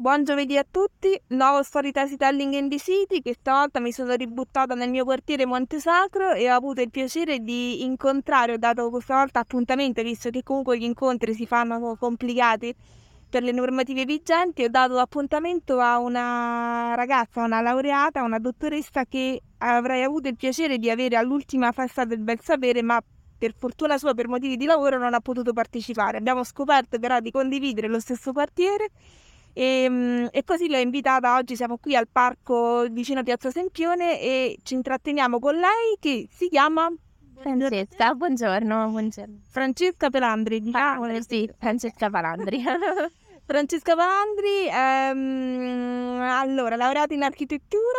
Buon giovedì a tutti, nuovo storytelling in the city che stavolta mi sono ributtata nel mio quartiere Montesacro e ho avuto il piacere di incontrare, ho dato questa volta appuntamento visto che comunque gli incontri si fanno complicati per le normative vigenti, ho dato appuntamento a una ragazza, una laureata, una dottoressa che avrei avuto il piacere di avere all'ultima festa del bel sapere ma per fortuna sua per motivi di lavoro non ha potuto partecipare. Abbiamo scoperto però di condividere lo stesso quartiere e, ehm, e, così l'ho invitata oggi, siamo qui al parco vicino a Piazza Sempione e ci intratteniamo con lei che si chiama Francesca, buongiorno, buongiorno. Francesca Pelandri, diciamo. Ah, sì, Francesca Palandri. Francesca Palandri, ehm, allora, laureata in architettura,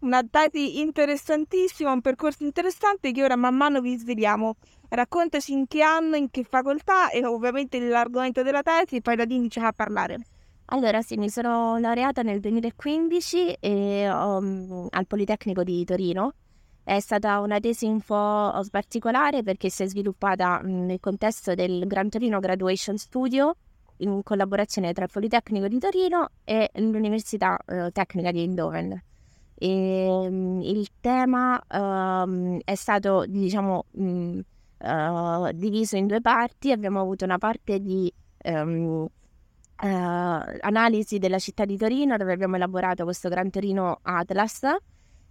una tesi interessantissima, un percorso interessante che ora man mano vi sveliamo. Raccontaci in che anno, in che facoltà e ovviamente l'argomento della tesi e poi da lì iniziamo a parlare. Allora sì, mi sono laureata nel 2015 e, um, al Politecnico di Torino. È stata una tesi un po' particolare perché si è sviluppata nel contesto del Gran Torino Graduation Studio in collaborazione tra il Politecnico di Torino e l'Università uh, Tecnica di Eindhoven. E, um, il tema um, è stato, diciamo, um, uh, diviso in due parti. Abbiamo avuto una parte di um, uh, analisi della città di Torino dove abbiamo elaborato questo Gran Torino Atlas.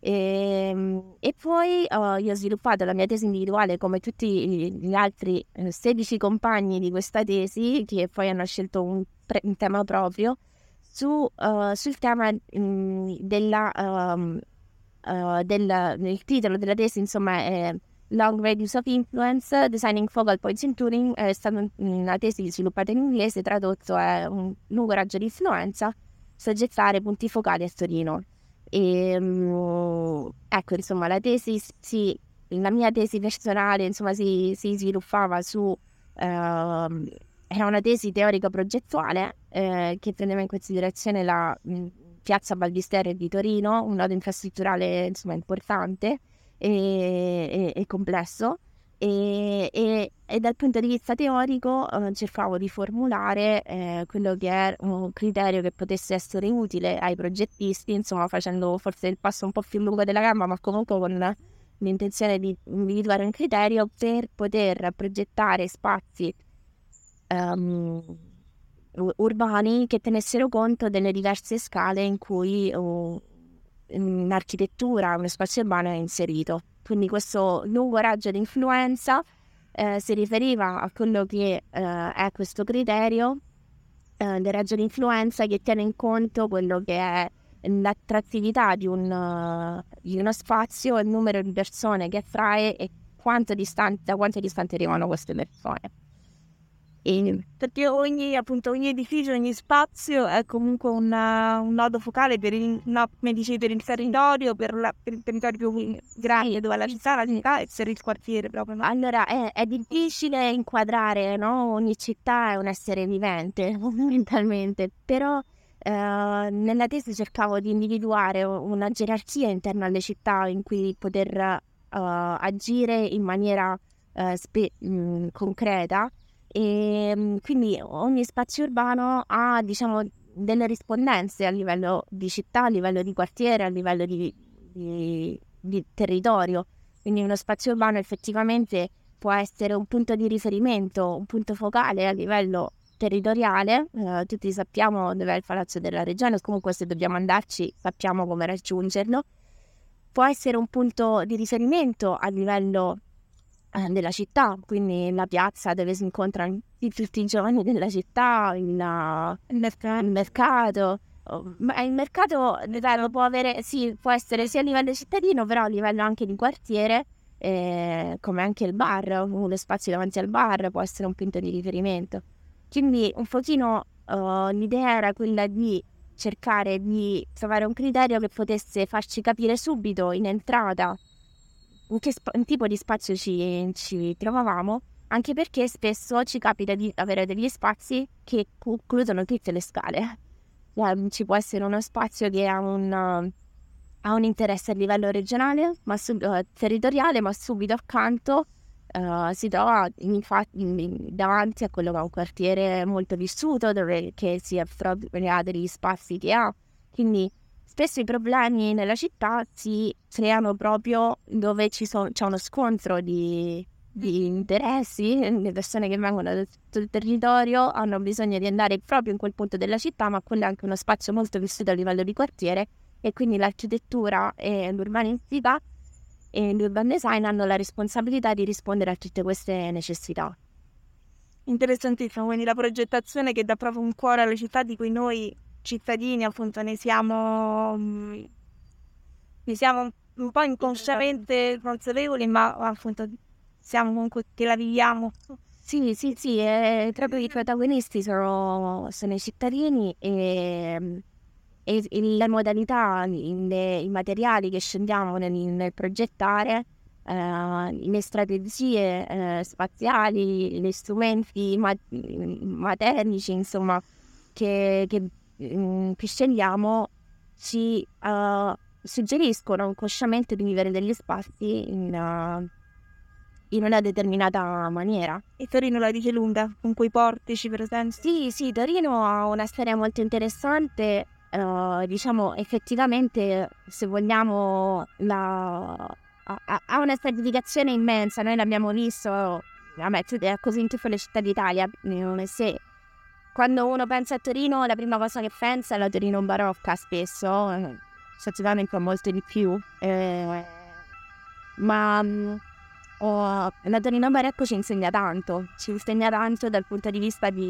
E, ehm, e poi uh, io ho sviluppato la mia tesi individuale come tutti gli altri 16 eh, compagni di questa tesi che poi hanno scelto un, pre- un tema proprio su, uh, sul tema um, della, um, del, il titolo della tesi insomma è Long Radius of Influence, Designing Focal Points in Turing, è stata una tesi sviluppata in inglese, tradotto è un lungo raggio di influenza, soggettare punti focali a Torino. E, um, ecco, insomma, la tesi, sì, la mia tesi personale, insomma, si, si sviluppava su... Uh, era una tesi teorico-progettuale eh, che prendeva in considerazione la piazza Balbisterre di Torino, un nodo infrastrutturale insomma, importante, e, e, e complesso. E, e, dal punto di vista teorico eh, cercavo di formulare eh, quello che è un criterio che potesse essere utile ai progettisti, insomma facendo forse il passo un po' più lungo della gamba, ma comunque con l'intenzione di individuare un criterio per poter progettare spazi um, urbani che tenessero conto delle diverse scale in cui uh, in architettura uno spazio urbano è inserito. Quindi questo lungo raggio di influenza eh, si riferiva a quello che eh, è questo criterio eh, del raggio di influenza che tiene in conto quello che è l'attrattività di, un, di uno spazio, il numero di persone che attrae e quanto distante, da quanto distante arrivano queste persone. E perché ogni, appunto, ogni edificio, ogni spazio è comunque una, un nodo focale per il, no, per il territorio, per, la, per, il territorio più grande dove la città, la città e per il quartiere proprio. Allora è, è, difficile inquadrare, no? ogni città è un essere vivente fondamentalmente, però eh, nella tesi cercavo di individuare una gerarchia interna alle città in cui poter uh, agire in maniera uh, spe- mh, concreta e ehm, quindi ogni spazio urbano ha, diciamo, delle rispondenze a livello di città, a livello di quartiere, a livello di, di, di territorio. Quindi uno spazio urbano effettivamente può essere un punto di riferimento, un punto focale a livello territoriale. Eh, tutti sappiamo dove è il Palazzo della Regione, comunque se dobbiamo andarci sappiamo come raggiungerlo. Può essere un punto di riferimento a livello della città, quindi la piazza dove si incontrano tutti i giovani della città, il, il mercato. Il mercato. Ma il mercato ripeto, può avere, sì, può essere sia a livello cittadino, però a livello anche di quartiere, eh, come anche il bar, uno spazio davanti al bar può essere un punto di riferimento. Quindi un pochino uh, l'idea era quella di cercare di trovare un criterio che potesse farci capire subito in entrata in che sp- in tipo di spazio ci, ci trovavamo, anche perché spesso ci capita di avere degli spazi che concludono tutte le scale. Cioè, ci può essere uno spazio che ha un, ha un interesse a livello regionale, ma sub- uh, territoriale, ma subito accanto uh, si trova infatti davanti a quello che è un quartiere molto vissuto dove si appropria degli spazi che ha. Quindi spesso i problemi nella città si creano proprio dove ci so, c'è uno scontro di, di interessi, le persone che vengono da tutto il territorio hanno bisogno di andare proprio in quel punto della città, ma quello è anche uno spazio molto vissuto a livello di quartiere e quindi l'architettura e l'urbanistica e l'urban design hanno la responsabilità di rispondere a tutte queste necessità. Interessantissimo, quindi la progettazione che dà proprio un cuore alle città di cui noi cittadini appunto ne siamo, mm, ne siamo un po' inconsciamente consapevoli, ma appunto siamo comunque che la viviamo. Sì, sì, sì, eh, proprio i protagonisti sono, sono i cittadini e, e, e le modalità, i, i materiali che scendiamo nel, nel progettare, eh, le strategie eh, spaziali, gli strumenti ma- materici, insomma, che, che Mm, che scegliamo ci uh, suggeriscono inconsciamente di vivere degli spazi in, uh, in, una determinata maniera. E Torino la dice lunga, con quei portici per esempio? Sì, sì, Torino ha una storia molto interessante, uh, diciamo effettivamente se vogliamo la... ha una stratificazione immensa, noi l'abbiamo visto, vabbè, è così in tutte le città d'Italia, non è se quando uno pensa a Torino, la prima cosa che pensa è la Torino barocca spesso, eh, molto di più. Eh, ma oh, la Torino barocca ci insegna tanto, ci insegna tanto dal punto di vista di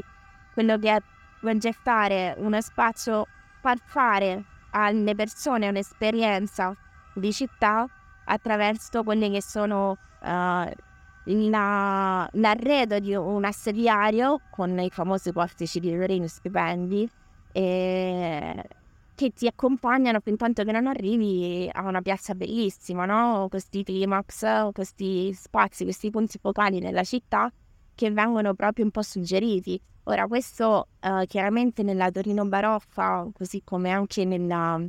quello che è progettare uno spazio, far fare alle persone un'esperienza di città attraverso quelli che sono uh, la, l'arredo di un assediario con i famosi portici di Loreno stipendi e, che ti accompagnano fin tanto che non arrivi a una piazza bellissima, no? questi climax, questi spazi, questi punti focali nella città che vengono proprio un po' suggeriti. Ora, questo uh, chiaramente nella Torino Baroffa, così come anche nella,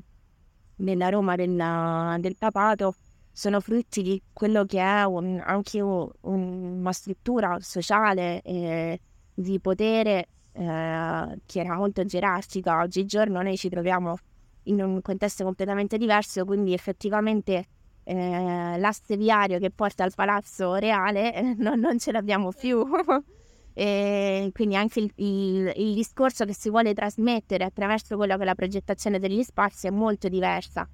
nella Roma della, del Papato, sono frutti di quello che è un, anche un, una struttura sociale eh, di potere eh, che era molto gerarchica. Oggigiorno noi ci troviamo in un contesto completamente diverso, quindi effettivamente eh, l'asse viario che porta al palazzo reale eh, non, non, ce l'abbiamo più. e quindi anche il, il, il discorso che si vuole trasmettere attraverso quello che è la progettazione degli spazi è molto diversa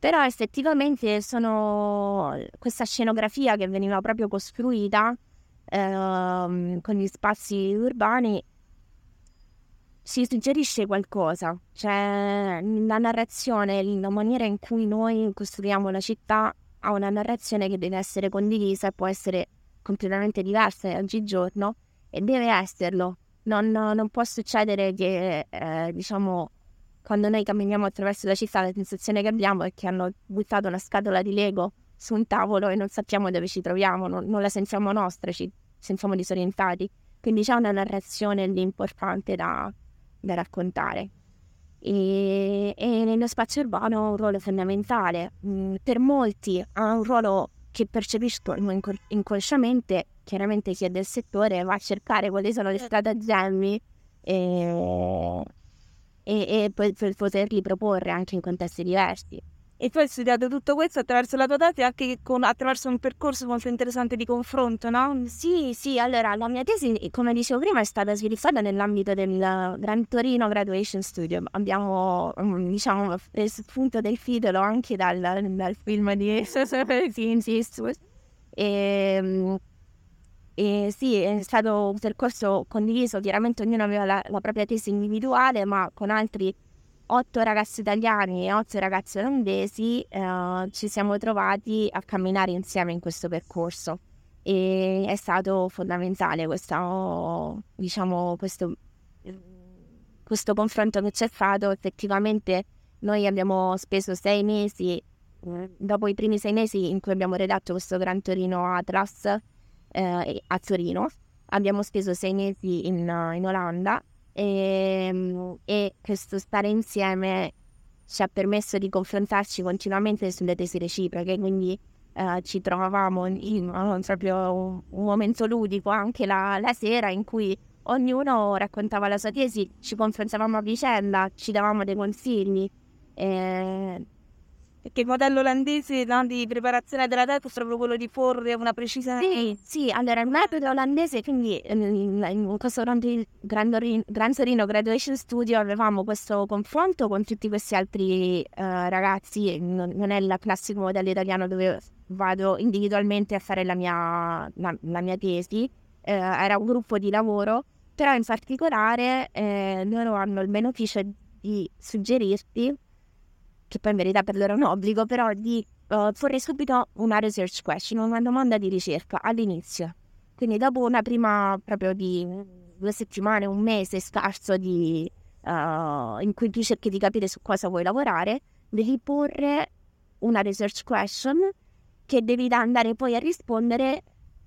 però effettivamente sono questa scenografia che veniva proprio costruita ehm, con gli spazi urbani ci suggerisce qualcosa, cioè la narrazione, la maniera in cui noi costruiamo la città ha una narrazione che deve essere condivisa e può essere completamente diversa oggigiorno e deve esserlo. Non, non può succedere che, eh, diciamo, quando noi camminiamo attraverso la città la sensazione che abbiamo è che hanno buttato una scatola di Lego su un tavolo e non sappiamo dove ci troviamo, non, non la sentiamo nostra, ci sentiamo disorientati. Quindi c'è una narrazione lì importante da, da raccontare. E, e, nello spazio urbano ha un ruolo fondamentale. Mm, per molti ha un ruolo che percepiscono inconsciamente, chiaramente chi è del settore va a cercare quali sono le certo. stratagemmi e, e, e per, poterli proporre anche in contesti diversi. E tu hai studiato tutto questo attraverso la tua tesi e anche con, attraverso un percorso molto interessante di confronto, no? Sì, sì, allora la mia tesi, come dicevo prima, è stata sviluppata nell'ambito del Gran Torino Graduation Studio. Abbiamo, mm, diciamo, preso spunto del titolo anche dal, dal film di Clint Eastwood. E, e sì, è stato un percorso condiviso, chiaramente ognuno aveva la, la propria tesi individuale, ma con altri otto ragazzi italiani e otto ragazzi olandesi eh, ci siamo trovati a camminare insieme in questo percorso e è stato fondamentale questo, diciamo, questo, questo confronto che c'è stato. Effettivamente noi abbiamo speso sei mesi, eh, dopo i primi sei mesi in cui abbiamo redatto questo Gran Torino Atlas, eh, a Torino. Abbiamo speso sei mesi in, in Olanda e, ehm, e, questo stare insieme ci ha permesso di confrontarci continuamente sulle tesi reciproche, quindi eh, eh, ci trovavamo in proprio un, un, momento ludico anche la, la, sera in cui ognuno raccontava la sua tesi, ci confrontavamo a vicenda, ci davamo dei consigli. E perché il modello olandese no, di preparazione della testa è proprio quello di porre una precisa... Sì, sì, allora il metodo olandese, quindi in questo Gran Torino Graduation Studio avevamo questo confronto con tutti questi altri uh, ragazzi, non, non, è il classico modello italiano dove vado individualmente a fare la mia, la, la mia tesi, uh, era un gruppo di lavoro, però in particolare eh, loro hanno il beneficio di suggerirti che poi in verità per loro è un obbligo, però di uh, porre subito una research question, una domanda di ricerca all'inizio. Quindi dopo una prima proprio di due settimane, un mese scarso di, uh, in cui tu cerchi di capire su cosa vuoi lavorare, devi porre una research question che devi andare poi a rispondere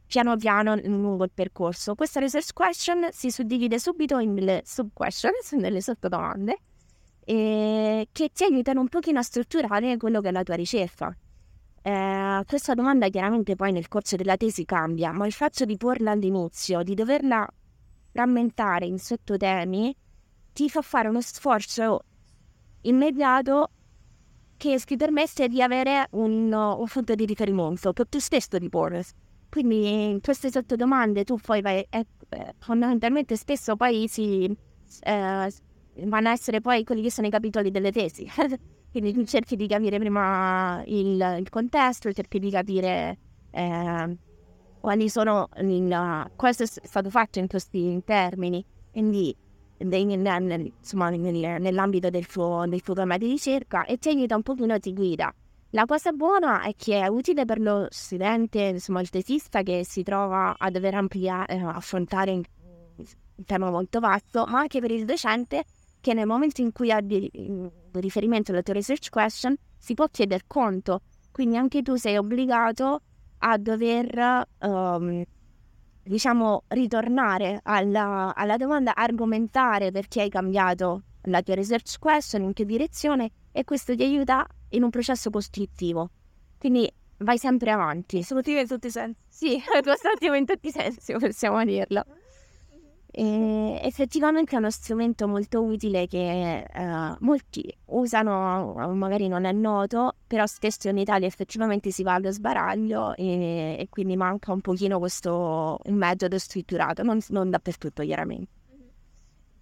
piano piano lungo il percorso. Questa research question si suddivide subito in delle sub questions, nelle sottodomande, e che ti aiutano un pochino a strutturare quello che è la tua ricerca. Eh, questa domanda chiaramente poi nel corso della tesi cambia, ma il fatto di porla all'inizio, di doverla frammentare in sottotemi, ti fa fare uno sforzo immediato che ti permette di avere un, un punto di riferimento per tu stesso di porre. Quindi in queste sottodomande tu poi vai, eh, fondamentalmente spesso poi si, eh, vanno a essere poi quelli che sono i capitoli delle tesi. Quindi tu cerchi di capire prima il, il contesto, cerchi di capire eh, quali sono il, cosa è stato fatto in questi termini. Quindi insomma, nell'ambito del tuo, del tuo programma di ricerca e ti aiuta un pochino, ti guida. La cosa buona è che è utile per lo studente, insomma il tesista che si trova a dover ampliare, eh, affrontare un tema molto vasto, ma anche per il docente che nel momento in cui hai riferimento alla tua research question si può chiedere conto, quindi anche tu sei obbligato a dover, um, diciamo, ritornare alla, alla domanda, argomentare perché hai cambiato la tua research question, in che direzione e questo ti aiuta in un processo costruttivo. Quindi vai sempre avanti. Costruttivo in tutti i sensi. Sì, costruttivo in tutti i sensi, possiamo dirlo. E effettivamente è uno strumento molto utile che uh, molti usano, magari non è noto, però spesso in Italia effettivamente si va allo sbaraglio e, e quindi manca un pochino questo metodo strutturato, non, non dappertutto chiaramente.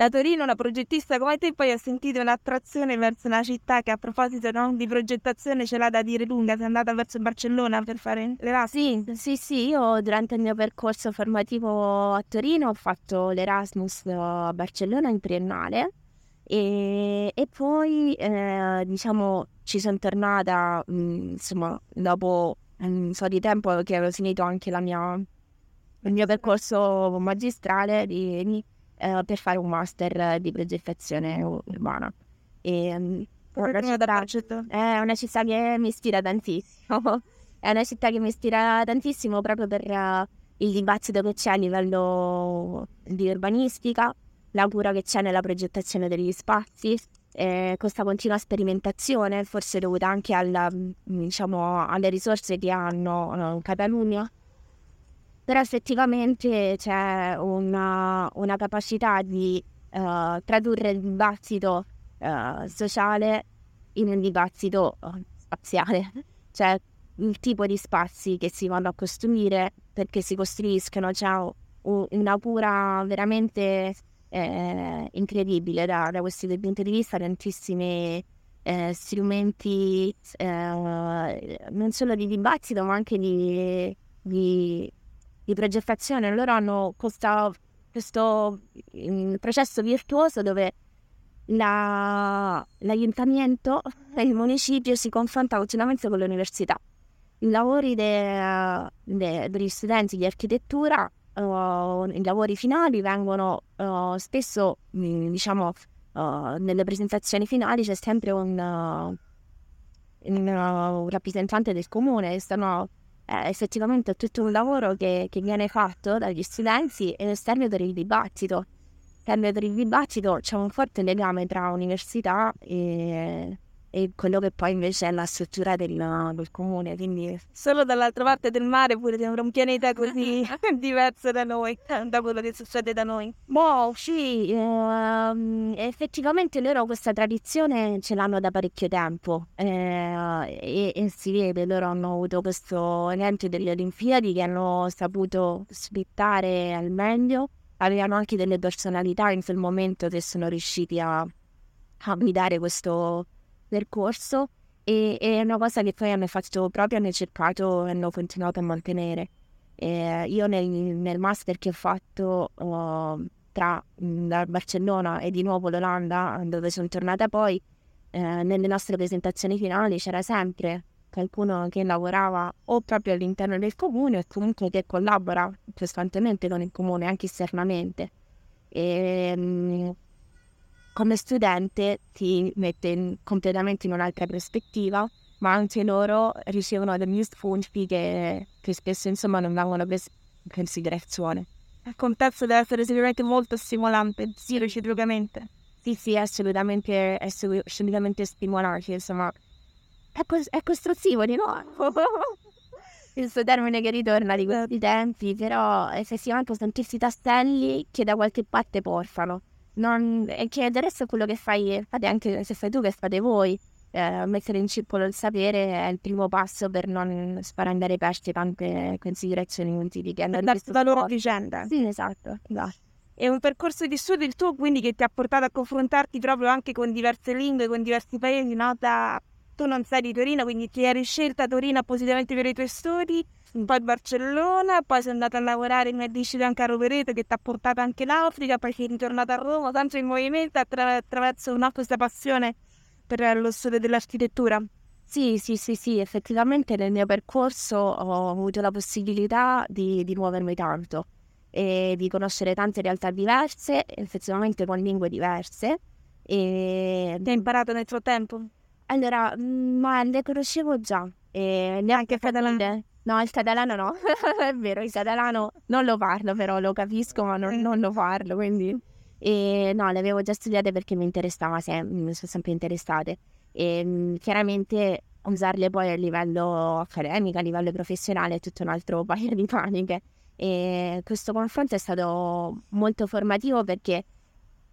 Da Torino una progettista come te poi ha sentito un'attrazione verso una città che a proposito no, di progettazione ce l'ha da dire lunga, sei andata verso Barcellona per fare l'Erasmus? Sì, sì, sì, io durante il mio percorso formativo a Torino ho fatto l'Erasmus a Barcellona in triennale e, e poi eh, diciamo ci sono tornata mh, insomma dopo un po' di tempo che avevo finito anche mia, il mio percorso magistrale di, di eh, per fare un master di progettazione urbana. E, um, una città, è una città che mi ispira tantissimo. è una città che mi ispira tantissimo proprio per uh, il dibattito che c'è a livello di urbanistica, la cura che c'è nella progettazione degli spazi, eh, questa continua sperimentazione, forse dovuta anche alla, diciamo, alle risorse che hanno no, in Catalogna però effettivamente c'è una, una capacità di uh, tradurre il dibattito uh, sociale in un dibattito uh, spaziale, cioè il tipo di spazi che si vanno a costruire perché si costruiscono, c'è una cura veramente eh, incredibile da, da questo punto di vista, tantissimi eh, strumenti eh, non solo di dibattito ma anche di, di di progettazione, loro hanno questo, questo um, processo virtuoso dove la, l'aiutamento e il municipio si confronta continuamente con l'università. I lavori de, de, degli studenti di architettura, uh, i lavori finali vengono uh, spesso, mm, diciamo, uh, nelle presentazioni finali c'è sempre un, un rappresentante del comune, stanno effettivamente è tutto un lavoro che, che, viene fatto dagli studenti e serve per il dibattito. Serve per il dibattito, c'è un forte legame tra università e, e quello che poi invece è la struttura del, del comune. Quindi solo dall'altra parte del mare pure sembra un pianeta così diverso da noi, da quello che succede da noi. Boh, sì, eh, effettivamente loro questa tradizione ce l'hanno da parecchio tempo eh, e, e, si vede, loro hanno avuto questo evento delle Olimpiadi che hanno saputo sfruttare al meglio, avevano anche delle personalità in quel momento che sono riusciti a, a guidare questo percorso e è una cosa che poi hanno fatto proprio, hanno cercato e hanno continuato a mantenere. E io nel, nel, master che ho fatto uh, tra da Barcellona e di nuovo l'Olanda, dove sono tornata poi, eh, nelle nostre presentazioni finali c'era sempre qualcuno che lavorava o proprio all'interno del comune o comunque che collabora costantemente con il comune, anche esternamente. E, come studente ti mette in, completamente in un'altra prospettiva, ma anche loro ricevono degli spunti che, che spesso insomma non vengono presi in considerazione. Il contesto deve essere sicuramente molto stimolante, sì, reciprocamente. Sì, sì, assolutamente, assolutamente stimolante, insomma. È, cos- è costruttivo di nuovo. Questo termine che ritorna di questi tempi, però effettivamente sono tutti tastelli che da qualche parte portano non, e che è quello che fai, fate anche se fai tu, che fate voi. Eh, mettere in circolo il sapere è il primo passo per non sparandare pesci tante considerazioni utili che hanno Darsi la loro vicenda. Sì, esatto, esatto. È un percorso di studio il tuo quindi che ti ha portato a confrontarti proprio anche con diverse lingue, con diversi paesi, no? Da, tu non sei di Torino, quindi ti eri scelta Torino appositamente per i tuoi studi poi Barcellona, poi sei andata a lavorare in Medicina anche a Rovereto che ti ha portato anche l'Africa, poi sei ritornata a Roma, sempre in movimento attra- attraverso una questa passione per lo studio dell'architettura. Sì, sì, sì, sì, effettivamente nel mio percorso ho avuto la possibilità di, di muovermi tanto e di conoscere tante realtà diverse, effettivamente con lingue diverse. E... Ti hai imparato nel frattempo? Allora, mm, ma le conoscevo già, e neanche catalane. No, il catalano no, è vero, il catalano non lo parlo, però lo capisco, ma non, non lo parlo, quindi... E no, le avevo già studiate perché mi interessava, sem- mi sono sempre interessate. E mm, chiaramente usarle poi a livello accademico, a livello professionale è tutto un altro paio di paniche. E questo confronto è stato molto formativo perché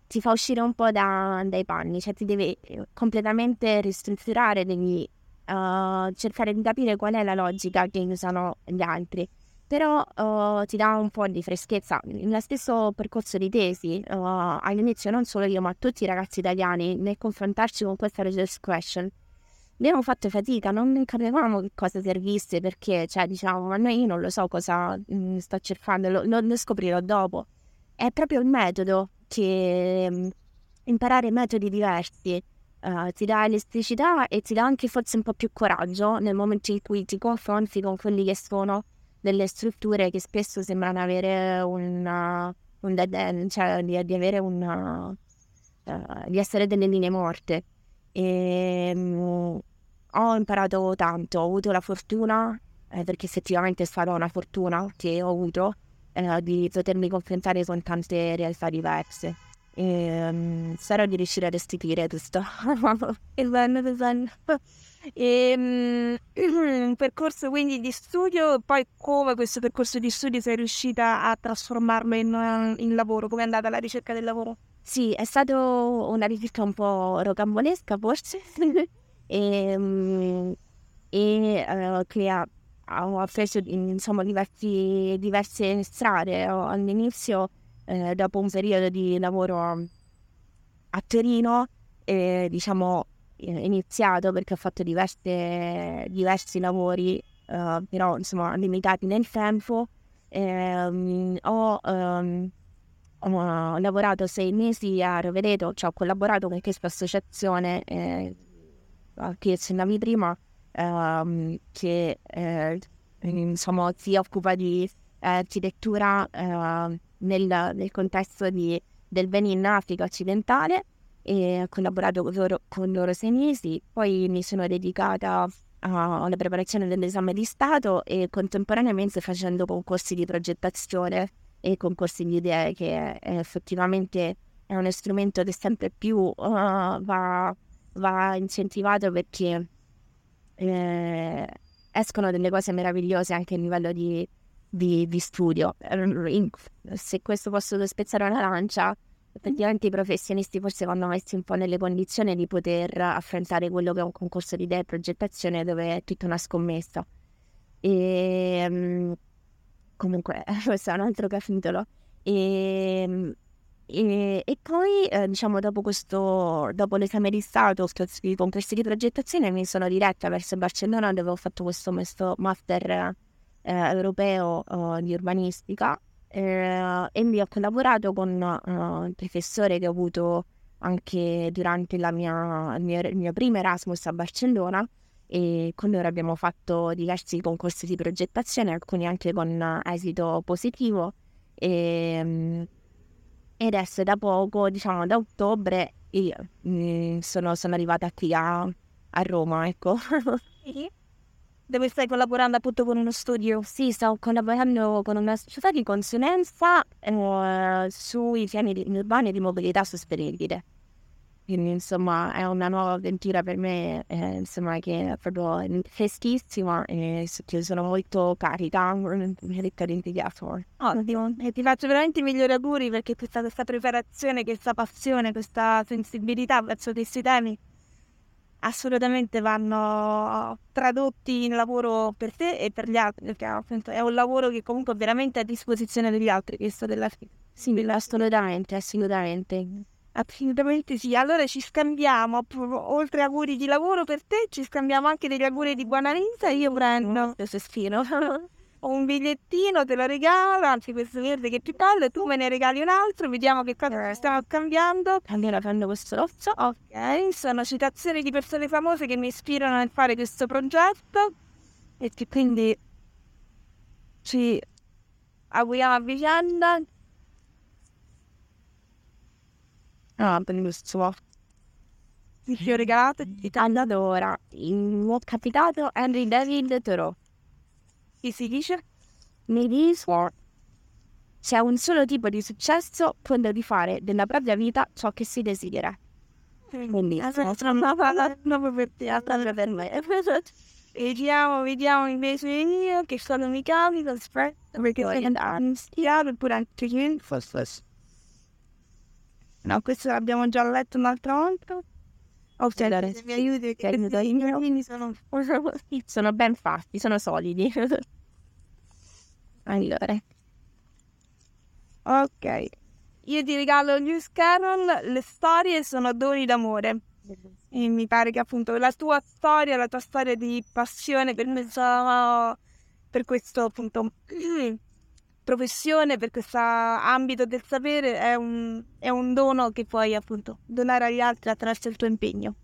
ti fa uscire un po' da, dai panni, cioè ti devi completamente ristrutturare, devi uh, cercare di capire qual è la logica che usano gli altri. Però uh, ti dà un po' di freschezza. Nello stesso percorso di tesi, uh, all'inizio non solo io, ma tutti i ragazzi italiani, nel confrontarci con questa research question, abbiamo fatto fatica, non capivamo che cosa servisse, perché, cioè, diciamo, ma noi io non lo so cosa mh, mm, sto cercando, lo, lo, lo, scoprirò dopo. È proprio il metodo che mh, mm, imparare metodi diversi uh, ti dà elasticità e ti dà anche forse un po' più coraggio nel momento in cui ti confronti con quelli che sono delle strutture che spesso sembrano avere una, un dead end, cioè di, di avere una, uh, di essere delle linee morte. E um, ho imparato tanto, ho avuto la fortuna, eh, perché effettivamente è stata una fortuna che ho avuto, eh, di potermi confrontare con tante realtà diverse e um, spero di riuscire a restituire questo. il il bello. E, um, un percorso quindi di studio, poi come questo percorso di studio sei riuscita a trasformarlo in, in lavoro? Come è andata la ricerca del lavoro? Sì, è stata una ricerca un po' rocambolesca forse e, um, e uh, che ha, ha preso insomma diversi, diverse strade. All'inizio eh, dopo un periodo di lavoro a Torino, eh, diciamo iniziato perché ho fatto diverse, diversi lavori, eh, però insomma limitati nel tempo. Ehm, ho, um, ho, lavorato sei mesi a Rovereto, cioè ho collaborato con questa associazione eh, che accennavi prima, ehm, che eh, insomma si occupa di architettura eh, nel, nel contesto di, del Benin Africa occidentale e ho collaborato con loro, con loro sei mesi, poi mi sono dedicata alla preparazione dell'esame di Stato e contemporaneamente facendo concorsi di progettazione e concorsi di idee che effettivamente è uno strumento che sempre più uh, va va incentivato perché eh, escono delle cose meravigliose anche a livello di, di, di studio. Se questo posso spezzare una lancia, effettivamente i professionisti forse vanno messi un po' nelle condizioni di poter affrontare quello che è un concorso di idee e progettazione dove è tutta una scommessa. E um, comunque questo è un altro capitolo. E, e, e poi, eh, diciamo, dopo, questo, dopo l'esame di Stato i concorsi di progettazione, mi sono diretta verso Barcellona dove ho fatto questo, questo master eh, europeo eh, di urbanistica eh, e lì ho collaborato con il professore che ho avuto anche durante mia, il, mio, il mio primo Erasmus a Barcellona e con loro abbiamo fatto diversi concorsi di progettazione, alcuni anche con esito positivo e, um, e adesso da poco, diciamo da ottobre, io, mm, sono, sono, arrivata qui a, a Roma, ecco. Dove stai collaborando appunto con uno studio? Sì, sto collaborando con una società di consulenza eh, sui piani urbani di mobilità sostenibile. Quindi insomma è una nuova avventura per me, eh, insomma che è proprio freschissima e sono molto carica, ricca di entusiasmo. Ottimo, e ti faccio veramente i migliori auguri perché questa, questa preparazione, questa passione, questa sensibilità verso questi temi assolutamente vanno tradotti in lavoro per te e per gli altri, perché appunto è un lavoro che comunque è veramente a disposizione degli altri, questo della Sì, assolutamente, assolutamente. Assolutamente sì. Allora ci scambiamo, oltre auguri di lavoro per te, ci scambiamo anche degli auguri di buona vita. Io prendo questo sfino. Ho un bigliettino, te lo regalo, anzi questo verde che è più bello, tu me ne regali un altro, vediamo che cosa stiamo cambiando. Allora prendo questo rosso. Ok, sono citazioni di persone famose che mi ispirano nel fare questo progetto e che quindi ci auguriamo a vicenda. Ah, bellissimo. Ti ho regalato. Allora, il ho capitato Henry David Thoreau. Chi si dice? Dice c'è un solo tipo di successo, quello di fare della propria vita ciò che si desidera. Quindi, proprio per te, per me. Vediamo, vediamo invece io che sono mi capito, aspetta, perché sei anziano pure anche io. No, questo l'abbiamo già letto un'altra volta. Oh, cioè, se mi aiuti perché i miei sono... sono ben fatti, sono solidi. allora. Ok. Io ti regalo News Canon, le storie sono doni d'amore. E mi pare che appunto la tua storia, la tua storia di passione per questa, per questo appunto professione, per questo ambito del sapere è un, è un dono che puoi appunto donare agli altri attraverso il tuo impegno.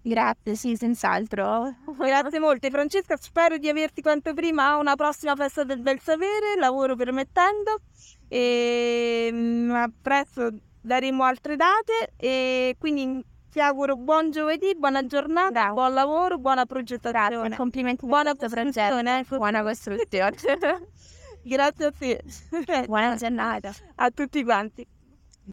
Grazie, sì, senz'altro. Grazie molte Francesca, spero di averti quanto prima a una prossima festa del bel sapere, lavoro permettendo e mm, a presto daremo altre date e quindi ti auguro buon giovedì, buona giornata, Grazie. buon lavoro, buona progettazione. Grazie, complimenti buona costruzione. Buona costruzione. Grazie a te. Buona giornata a tutti quanti.